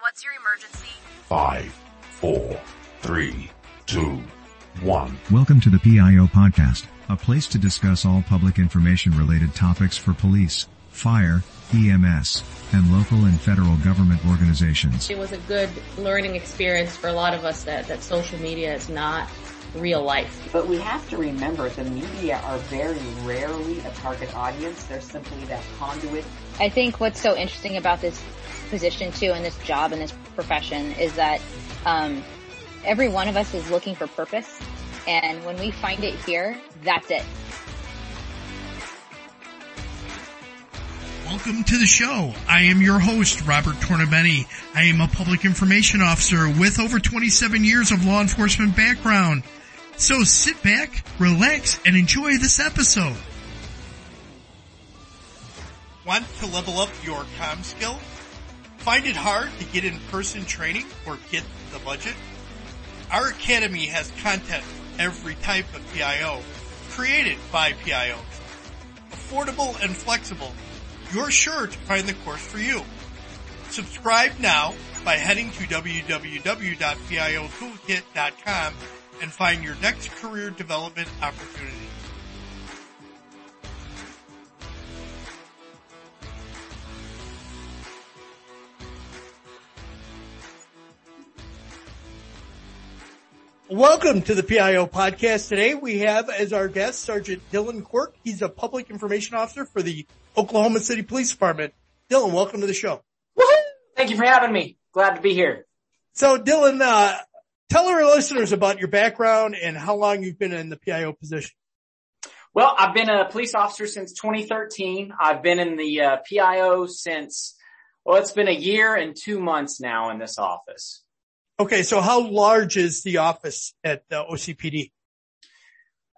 what's your emergency? Five, four, three, two, one. Welcome to the PIO podcast, a place to discuss all public information related topics for police, fire, EMS, and local and federal government organizations. It was a good learning experience for a lot of us that, that social media is not real life. But we have to remember the media are very rarely a target audience. They're simply that conduit. I think what's so interesting about this position too and this job and this profession is that um, every one of us is looking for purpose. And when we find it here, that's it. Welcome to the show. I am your host, Robert Tornabene. I am a public information officer with over 27 years of law enforcement background. So sit back, relax, and enjoy this episode. Want to level up your com skill? Find it hard to get in-person training or get the budget? Our academy has content for every type of PIO created by PIOs. Affordable and flexible, you're sure to find the course for you. Subscribe now by heading to www.piotoolkit.com and find your next career development opportunity. Welcome to the PIO podcast. Today we have as our guest Sergeant Dillon Quirk. He's a public information officer for the Oklahoma City Police Department. Dillon, welcome to the show. Woohoo! Thank you for having me. Glad to be here. So Dillon, uh, tell our listeners about your background and how long you've been in the PIO position. Well, I've been a police officer since 2013. I've been in the uh, PIO since, well, it's been a year and two months now in this office. Okay, so how large is the office at the OCPD?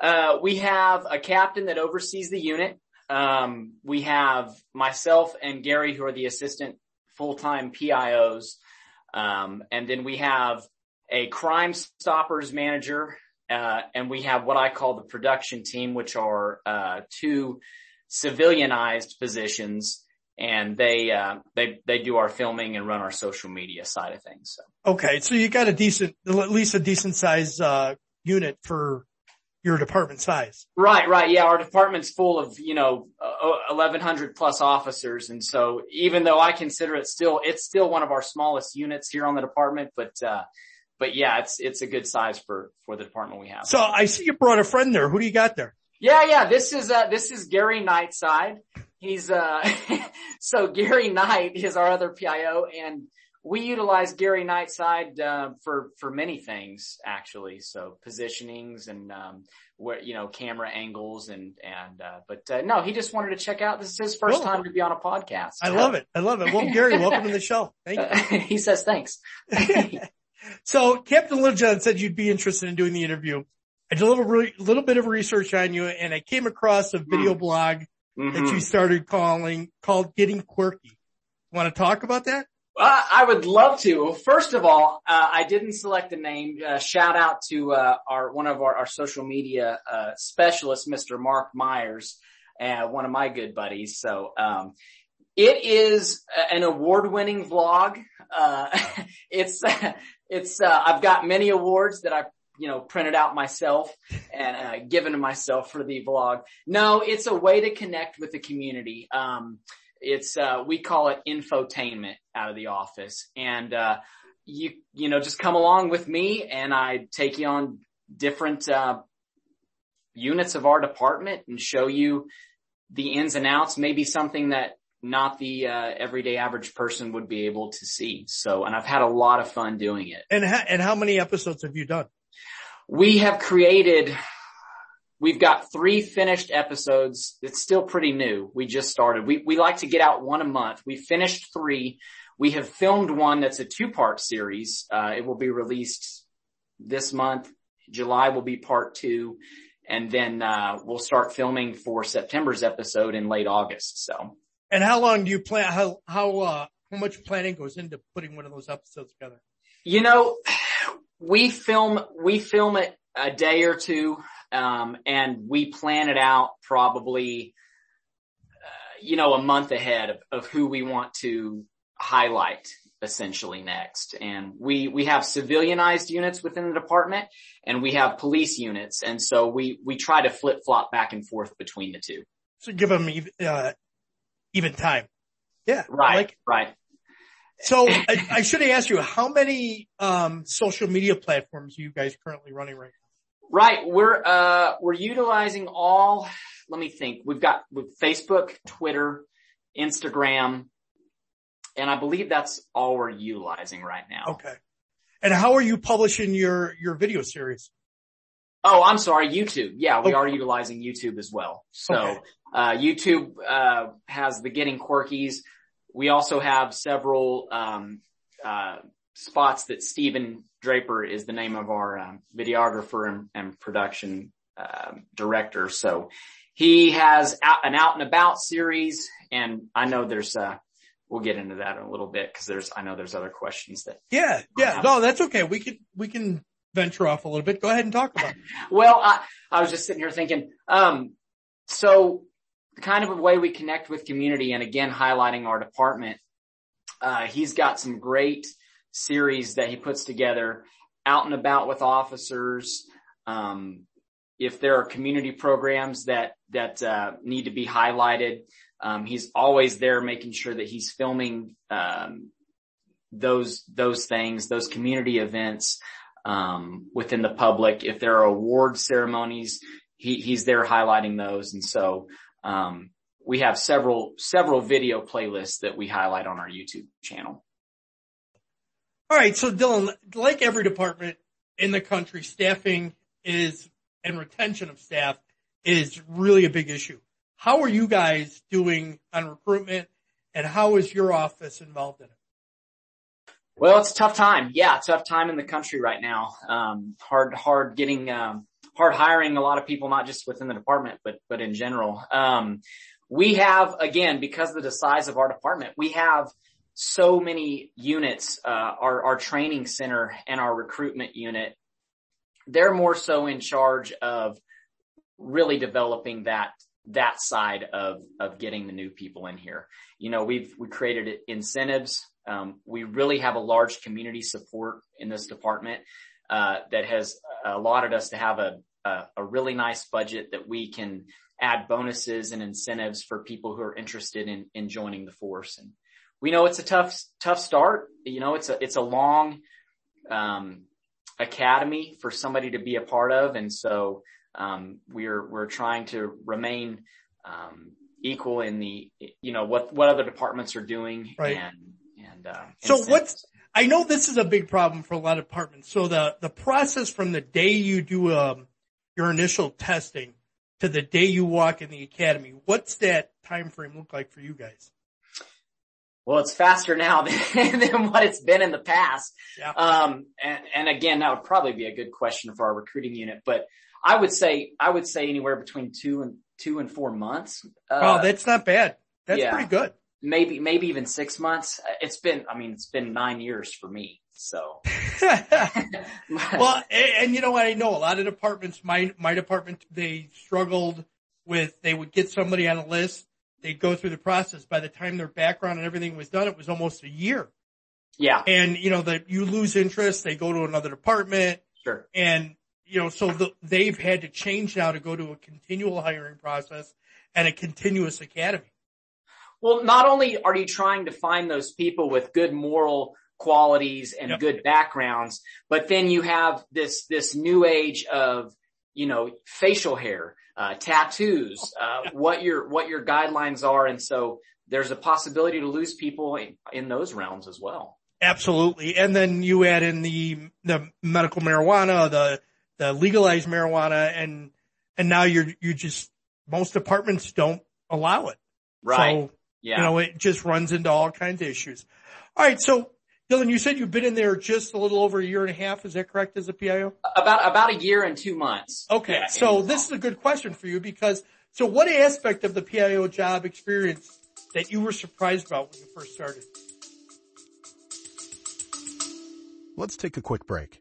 Uh, we have a captain that oversees the unit. Um, we have myself and Gary who are the assistant full-time PIOs. Um, and then we have a crime stoppers manager, uh, and we have what I call the production team, which are, uh, two civilianized positions and they uh, they they do our filming and run our social media side of things. So. Okay, so you got a decent, at least a decent size uh, unit for your department size. Right, right, yeah. Our department's full of you know eleven hundred plus officers, and so even though I consider it still, it's still one of our smallest units here on the department, but. uh but yeah, it's, it's a good size for, for the department we have. So I see you brought a friend there. Who do you got there? Yeah, yeah. This is, uh, this is Gary Nightside. He's, uh, so Gary Knight is our other PIO and we utilize Gary Nightside, uh, for, for many things actually. So positionings and, um, where, you know, camera angles and, and, uh, but, uh, no, he just wanted to check out. This is his first time to be on a podcast. I love it. I love it. Well, Gary, welcome to the show. Thank you. he says thanks. so Captain Littlejohn said you'd be interested in doing the interview. I did a little, re- little bit of research on you and I came across a video mm. blog mm-hmm. that you started calling, called Getting Quirky. Want to talk about that? Uh, I would love to. First of all, uh, I didn't select a name. Uh, shout out to uh, our one of our, our social media uh, specialists, Mr. Mark Myers, uh, one of my good buddies. So um, it is an award-winning vlog. it's it's I've got many awards that I've you know, printed out myself and uh, given to myself for the vlog. No, it's a way to connect with the community. Um, it's, uh, we call it infotainment out of the office and, uh, you, you know, just come along with me and I take you on different, uh, units of our department and show you the ins and outs, maybe something that not the uh, everyday average person would be able to see. So, and I've had a lot of fun doing it. And ha- and how many episodes have you done? We have created, we've got three finished episodes. It's still pretty new. We just started. We, we like to get out one a month. We finished three. We have filmed one that's a two part series. Uh, it will be released this month. July will be part two. And then, uh, we'll start filming for September's episode in late August. So. And how long do you plan? How, how, uh, how much planning goes into putting one of those episodes together? You know, we film, we film it a day or two, um, and we plan it out probably, uh, you know, a month ahead of, of who we want to highlight. essentially next. And we, we have civilianized units within the department and we have police units. And so we, we try to flip flop back and forth between the two. So give them even, uh, even time. Yeah. Right. Like, right. So I, I should ask you, how many, um, social media platforms are you guys currently running right now? Right. We're, uh, we're utilizing all, let me think. We've got with Facebook, Twitter, Instagram, and I believe that's all we're utilizing right now. Okay. And how are you publishing your, your video series? Oh, I'm sorry, YouTube. Yeah, we Okay. are utilizing YouTube as well. So, Okay. uh, YouTube, uh, has the Getting Quirkies. We also have several, um, uh, spots that Stephen Draper is the name of our um, videographer and, and production, um director. So he has out, an out and about series and I know there's, uh, we'll get into that in a little bit because there's, I know there's other questions that Yeah. Yeah. No, that's okay. We can, we can venture off a little bit. Go ahead and talk about it. Well, I, I was just sitting here thinking, um, so the kind of a way we connect with community and again, highlighting our department, uh, he's got some great series that he puts together out and about with officers. Um, if there are community programs that, that, uh, need to be highlighted, um, he's always there making sure that he's filming, um, those, those things, those community events, um, within the public. If there are award ceremonies, he, he's there highlighting those. And so, um, we have several, several video playlists that we highlight on our YouTube channel. All right. So Dillon, like every department in the country, staffing is and retention of staff is really a big issue. How are you guys doing on recruitment and how is your office involved in it? Well, it's a tough time. Yeah, tough time in the country right now. Um, hard, hard getting, um, hard hiring a lot of people, not just within the department, but, but in general. Um, we have, again, because of the size of our department, we have so many units, uh, our, our training center and our recruitment unit. They're more so in charge of really developing that, that side of, of getting the new people in here. You know, we've, we created incentives. Um, we really have a large community support in this department, uh, that has allotted us to have a, a, a really nice budget that we can add bonuses and incentives for people who are interested in, in joining the force. And we know it's a tough, tough start. You know, it's a, it's a long, um, academy for somebody to be a part of. And so, um, we're, we're trying to remain, um, equal in the, you know, what, what other departments are doing. Right. And, and, uh, So what's- I know this is a big problem for a lot of departments. So the, the process from the day you do, um, your initial testing to the day you walk in the academy, what's that time frame look like for you guys? Well, it's faster now than, than what it's been in the past. Yeah. Um, and, and again, that would probably be a good question for our recruiting unit, but I would say, I would say anywhere between two and two and four months. Uh, oh, that's not bad. That's yeah. pretty good. Maybe, maybe even six months. It's been, I mean, it's been nine years for me. So, well, and, and you know what? I know a lot of departments, my, my department, they struggled with, they would get somebody on a list. They'd go through the process. By the time their background and everything was done, it was almost a year. yeah, And, you know, that you lose interest. They go to another department sure. and, you know, so the, they've had to change now to go to a continual hiring process and a continuous academy. Well, not only are you trying to find those people with good moral qualities and Yep. good backgrounds, but then you have this, this new age of, you know, facial hair, uh, tattoos, uh, what your, what your guidelines are. And so there's a possibility to lose people in, in those realms as well. Absolutely. And then you add in the, the medical marijuana, the, the legalized marijuana and, and now you're, you just, most departments don't allow it. Right. So, yeah. you know, it just runs into all kinds of issues. All right. So Dillon, you said you've been in there just a little over a year and a half. Is that correct as a PIO? about, about a year and two months. Okay. Yeah, so this is a good question for you because, so what aspect of the PIO job experience that you were surprised about when you first started? Let's take a quick break.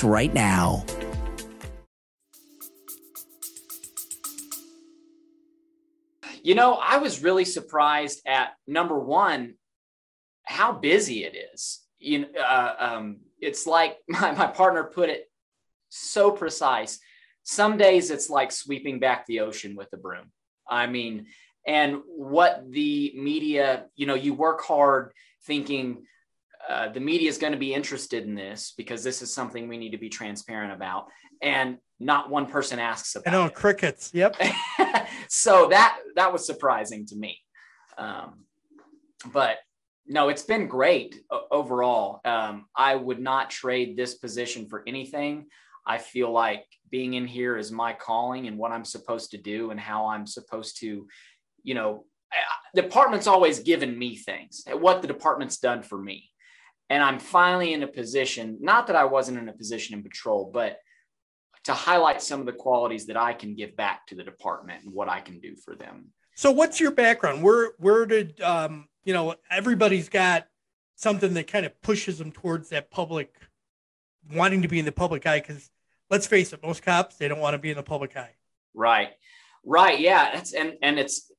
right now. You know, I was really surprised at number one, how busy it is. You uh, um, it's like my, my partner put it so precise. Some days it's like sweeping back the ocean with a broom. I mean, and what the media, you know, you work hard thinking uh, the media is going to be interested in this because this is something we need to be transparent about. And not one person asks about I know it. crickets. Yep. so that that was surprising to me. Um, but no, it's been great overall. Um, I would not trade this position for anything. I feel like being in here is my calling and what I'm supposed to do and how I'm supposed to, you know, the department's always given me things, what the department's done for me. And I'm finally in a position, not that I wasn't in a position in patrol, but to highlight some of the qualities that I can give back to the department and what I can do for them. So what's your background? Where where did um you know everybody's got something that kind of pushes them towards that public wanting to be in the public eye because let's face it, most cops they don't want to be in the public eye. Right. Right. Yeah. That's and and it's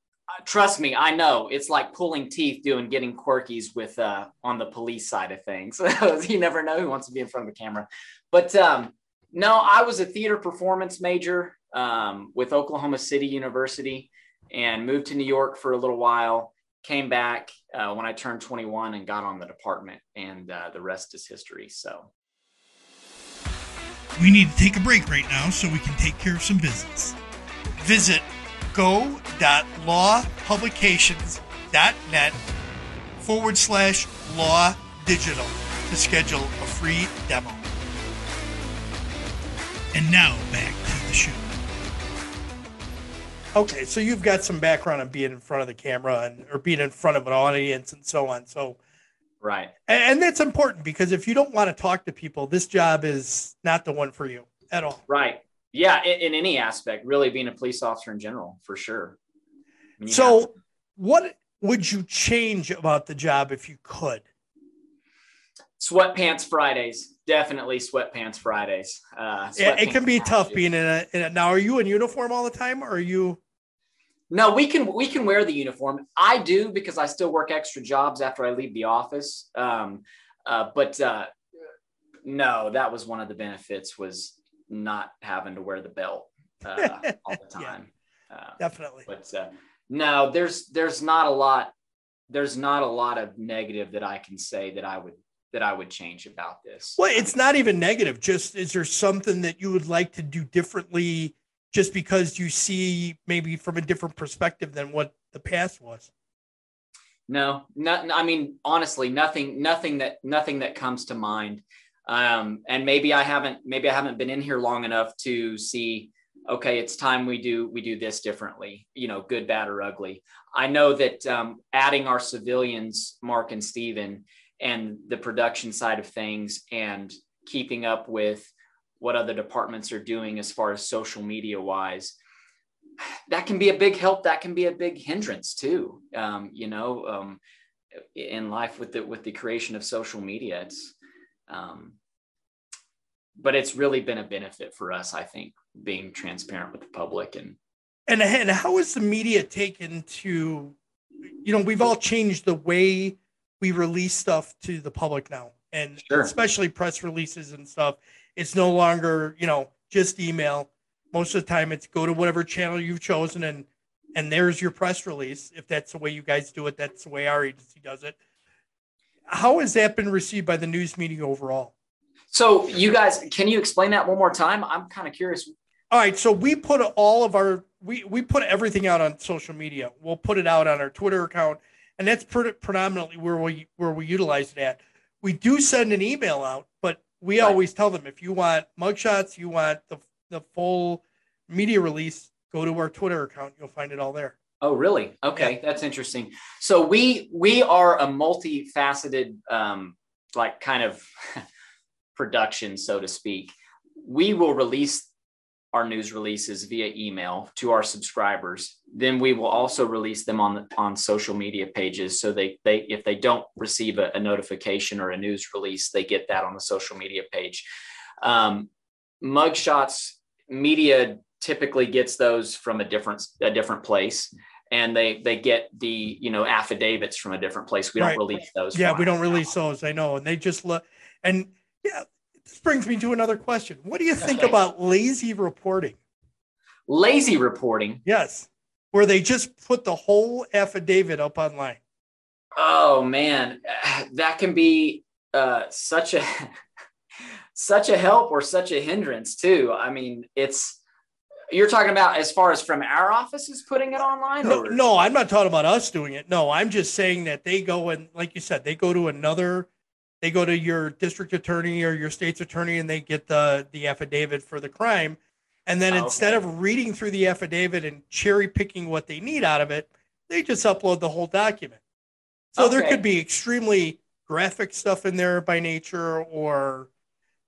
trust me, I know it's like pulling teeth doing getting quirkies with uh on the police side of things. you never know who wants to be in front of the camera. But um no, I was a theater performance major um, with Oklahoma City University and moved to New York for a little while. Came back uh, when I turned 21 and got on the department, and uh, the rest is history. So, We need to take a break right now so we can take care of some business. Visit go.lawpublications.net forward slash law digital to schedule a free demo. And now back to the show. Okay, so you've got some background on being in front of the camera and or being in front of an audience and so on. So right. and, and that's important because if you don't want to talk to people, this job is not the one for you at all. Right. Yeah. In, in any aspect, really being a police officer in general, for sure. I mean, So to- what would you change about the job if you could? sweatpants Fridays, definitely sweatpants Fridays. Uh, It, it can be sweatpants tough being in a, in a. Now, are you in uniform all the time, or are you? No, we can we can wear the uniform. I do because I still work extra jobs after I leave the office. Um, uh, but uh, no, that was one of the benefits was not having to wear the belt uh, all the Yeah. time. Uh, Definitely. but uh, no, there's there's not a lot. There's not a lot of negative that I can say that I would that I would change about this. Well, it's not even negative. Just is there something that you would like to do differently, just because you see maybe from a different perspective than what the past was? No, not, I mean, honestly, nothing, nothing that, nothing that comes to mind. Um, and maybe I haven't, maybe I haven't been in here long enough to see, okay, it's time we do, we do this differently, you know, good, bad, or ugly. I know that, um, adding our civilians, Mark and Steven, and the production side of things and keeping up with what other departments are doing as far as social media wise, that can be a big help. That can be a big hindrance too. Um, you know, um, in life with the with the creation of social media, it's, um, but it's really been a benefit for us. I think being transparent with the public and And and how is the media taken to, you know, we've all changed the way we release stuff to the public now, and Sure. especially press releases and stuff. It's no longer, you know, just email. Most of the time, it's go to whatever channel you've chosen, and and there's your press release. If that's the way you guys do it, that's the way our agency does it. How has that been received by the news media overall? so you guys, can you explain that one more time? I'm kind of curious. All right, so we put all of our we we put everything out on social media. We'll put it out on our Twitter account, and that's pre- predominantly where we where we utilize it at. We do send an email out, but we Right. always tell them if you want mugshots, you want the the full media release, go to our Twitter account. You'll find it all there. Oh, really? Okay, that's interesting. So we we are a multifaceted, um, like kind of production, so to speak. We will release our news releases via email to our subscribers. Then we will also release them on on social media pages. So they they if they don't receive a, a notification or a news release, they get that on the social media page. Um, mugshots media typically gets those from a different a different place and they they get the you know affidavits from a different place we don't release those Yeah, we don't release those. I know, and they just look. And yeah, this brings me to another question. What do you think Okay. about lazy reporting? lazy reporting Yes, where they just put the whole affidavit up online. oh man that can be uh such a such a help or such a hindrance too i mean it's you're talking about as far as from our offices putting it online No, no, I'm not talking about us doing it. No, I'm just saying that they go and, like you said, they go to another, they go to your district attorney or your state's attorney, and they get the the affidavit for the crime, and then Oh, instead okay. of reading through the affidavit and cherry picking what they need out of it, they just upload the whole document. So there could be extremely graphic stuff in there by nature, or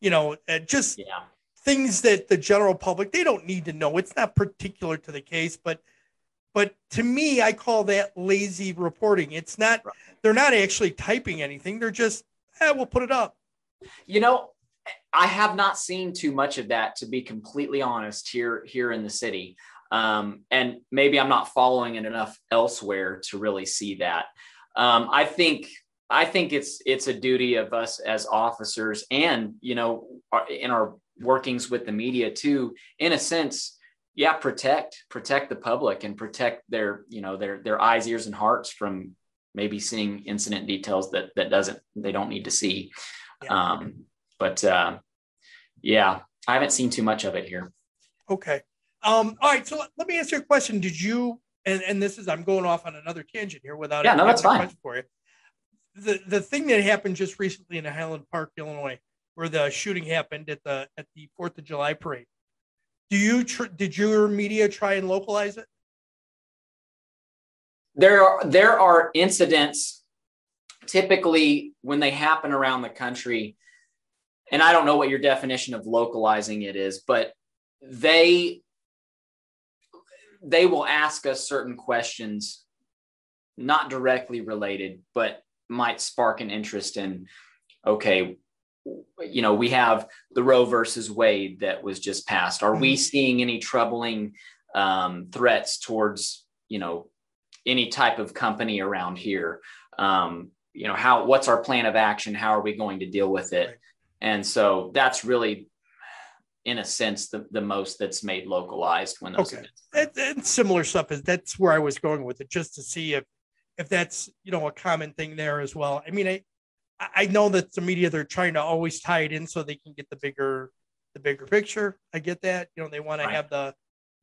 you know, uh, just yeah things that the general public they don't need to know. It's not particular to the case, but but to me, I call that lazy reporting. It's not Right. they're not actually typing anything. They're just eh, we'll put it up. You know, I have not seen too much of that, to be completely honest, here here in the city. Um, and maybe I'm not following it enough elsewhere to really see that. Um, I think I think it's it's a duty of us as officers, and you know, our, in our workings with the media too, in a sense. Yeah, protect protect the public and protect their you know their their eyes, ears, and hearts from maybe seeing incident details that that doesn't they don't need to see. Yeah. Um, but uh, yeah, I haven't seen too much of it here. Okay. Um, all right. So let, me ask you a question. Did you and and this is I'm going off on another tangent here without Yeah, no, that's a fine. question for you. The the thing that happened just recently in Highland Park, Illinois, where the shooting happened at the at the Fourth of July parade. Do you tr- did your media try and localize it? There are there are incidents typically when they happen around the country, and I don't know what your definition of localizing it is, but they they will ask us certain questions, not directly related, but might spark an interest in okay you know we have the roe versus wade that was just passed. Are we seeing any troubling um, threats towards you know any type of company around here? Um, you know how what's our plan of action? How are we going to deal with it? And so that's really in a sense the, the most that's made localized when those Okay. events And, and similar stuff is that's where I was going with it, just to see if if that's you know a common thing there as well. I mean, I I know that the media they're trying to always tie it in so they can get the bigger the bigger picture. I get that. You know, they want Right. to have the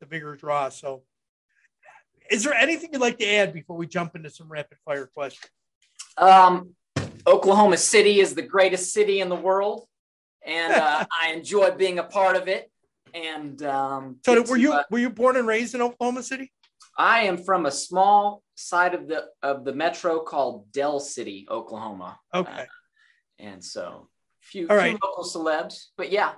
the bigger draw. So, is there anything you'd like to add before we jump into some rapid fire questions? Um, Oklahoma City is the greatest city in the world, and uh, I enjoy being a part of it. And um, So, were you uh, were you born and raised in Oklahoma City? I am from a small side of the of the metro called Del City, Oklahoma, Okay. and so few, All right. few local celebs. But yeah,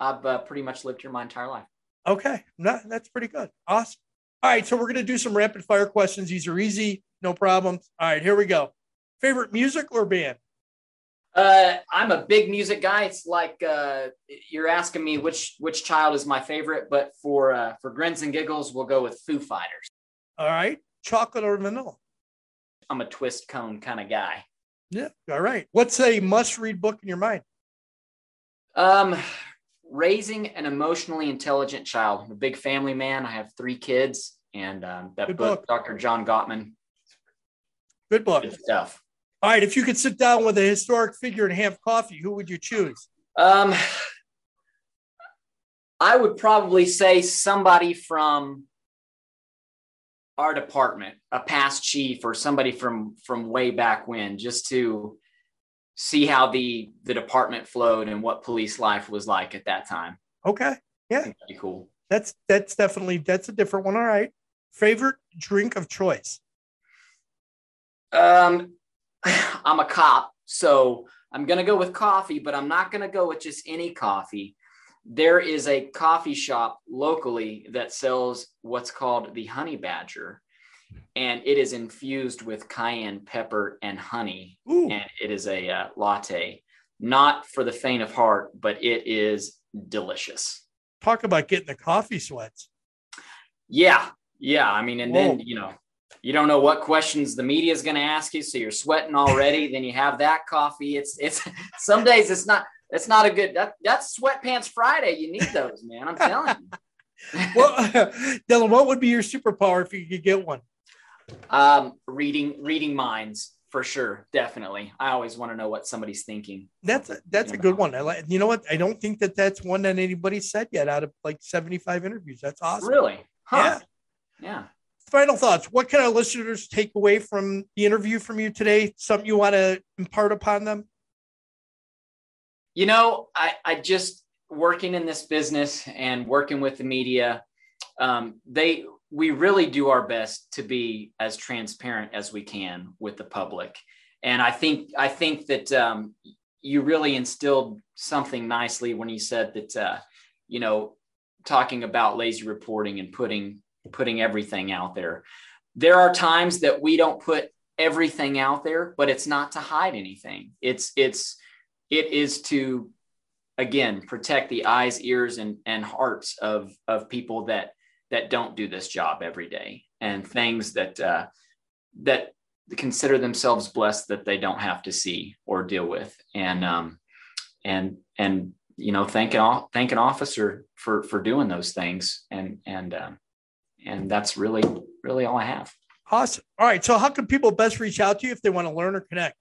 I've uh, pretty much lived here my entire life. Okay, no, that's pretty good. Awesome. All right, so we're gonna do some rapid fire questions. These are easy, no problems. All right, here we go. Favorite music or band? Uh, I'm a big music guy. It's like uh, you're asking me which which child is my favorite, but for uh, for grins and giggles, we'll go with Foo Fighters. All right, chocolate or vanilla? I'm a twist cone kind of guy. Yeah. All right. What's a must-read book in your mind? Um, raising an emotionally intelligent child. I'm a big family man. I have three kids, and um, that Good book, book. Dr. John Gottman, Good book. good stuff. All right. If you could sit down with a historic figure and have coffee, who would you choose? Um, I would probably say somebody from our department, a past chief or somebody from from way back when, just to see how the the department flowed and what police life was like at that time. Okay. Yeah. That'd be cool. That's that's definitely that's a different one. All right. Favorite drink of choice? Um, I'm a cop, so I'm gonna go with coffee, but I'm not gonna go with just any coffee. There is a coffee shop locally that sells what's called the Honey Badger, and it is infused with cayenne pepper and honey, Ooh. and it is a uh, latte. Not for the faint of heart, but it is delicious. Talk about getting the coffee sweats. Yeah, yeah. I mean, and Whoa. then you know, you don't know what questions the media is going to ask you, so you're sweating already. then you have that coffee. It's it's some days it's not it's not a good that that's sweatpants Friday. You need those, man. I'm telling you. Well, Dillon, what would be your superpower if you could get one? Um, reading reading minds for sure, definitely. I always want to know what somebody's thinking. That's a, that's a good one. I like. You know what? I don't think that that's one that anybody said yet out of like seventy five interviews. That's awesome. Really? Yeah. Huh. Yeah. Final thoughts. What can our listeners take away from the interview from you today? Something you want to impart upon them? You know, I, I just working in this business and working with the media, um, they we really do our best to be as transparent as we can with the public. And I think I think that um, you really instilled something nicely when you said that uh, you know talking about lazy reporting and putting putting everything out there. There are times that we don't put everything out there, but it's not to hide anything. It's it's it is to again protect the eyes ears and, and hearts of of people that that don't do this job every day and things that uh, that consider themselves blessed that they don't have to see or deal with and um and and you know thank an thank an officer for for doing those things and and um and that's really really all i have Awesome. All right. So, how can people best reach out to you if they want to learn or connect?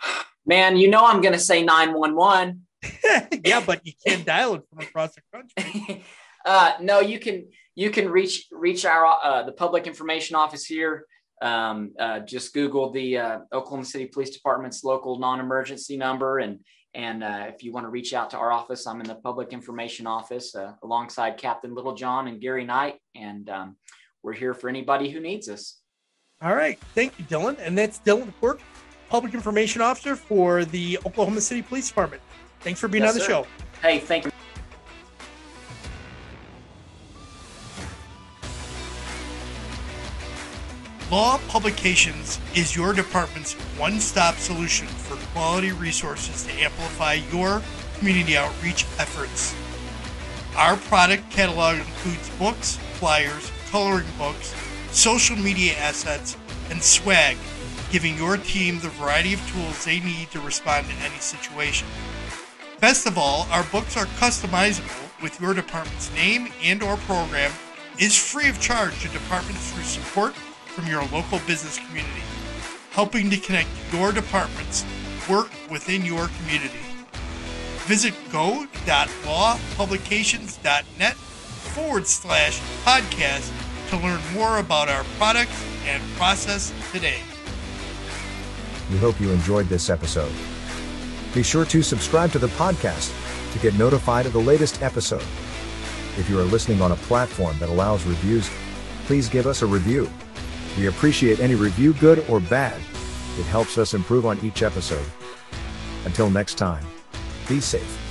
man you know i'm going to say 911 yeah, but you can't dial it from across the country. uh, no, you can you can reach reach our uh, the public information office here. Um, uh, just Google the uh, Oklahoma City Police Department's local non-emergency number, and and uh, if you want to reach out to our office, I'm in the public information office uh, alongside Captain Littlejohn and Gary Knight, and um, we're here for anybody who needs us. All right. Thank you, Dillon. And that's Dillon Quirk, Public Information Officer for the Oklahoma City Police Department. Thanks for being Yes, on the sir. show. Hey, thank you. Law Publications is your department's one stop solution for quality resources to amplify your community outreach efforts. Our product catalog includes books, flyers, coloring books, social media assets, and swag, giving your team the variety of tools they need to respond to any situation. Best of all, our books are customizable with your department's name and or program is free of charge to departments through support from your local business community, helping to connect your department's work within your community. Visit go.lawpublications.net forward slash podcast to learn more about our products and process today. We hope you enjoyed this episode. Be sure to subscribe to the podcast to get notified of the latest episode. If you are listening on a platform that allows reviews, please give us a review. We appreciate any review, good or bad. It helps us improve on each episode. Until next time, be safe.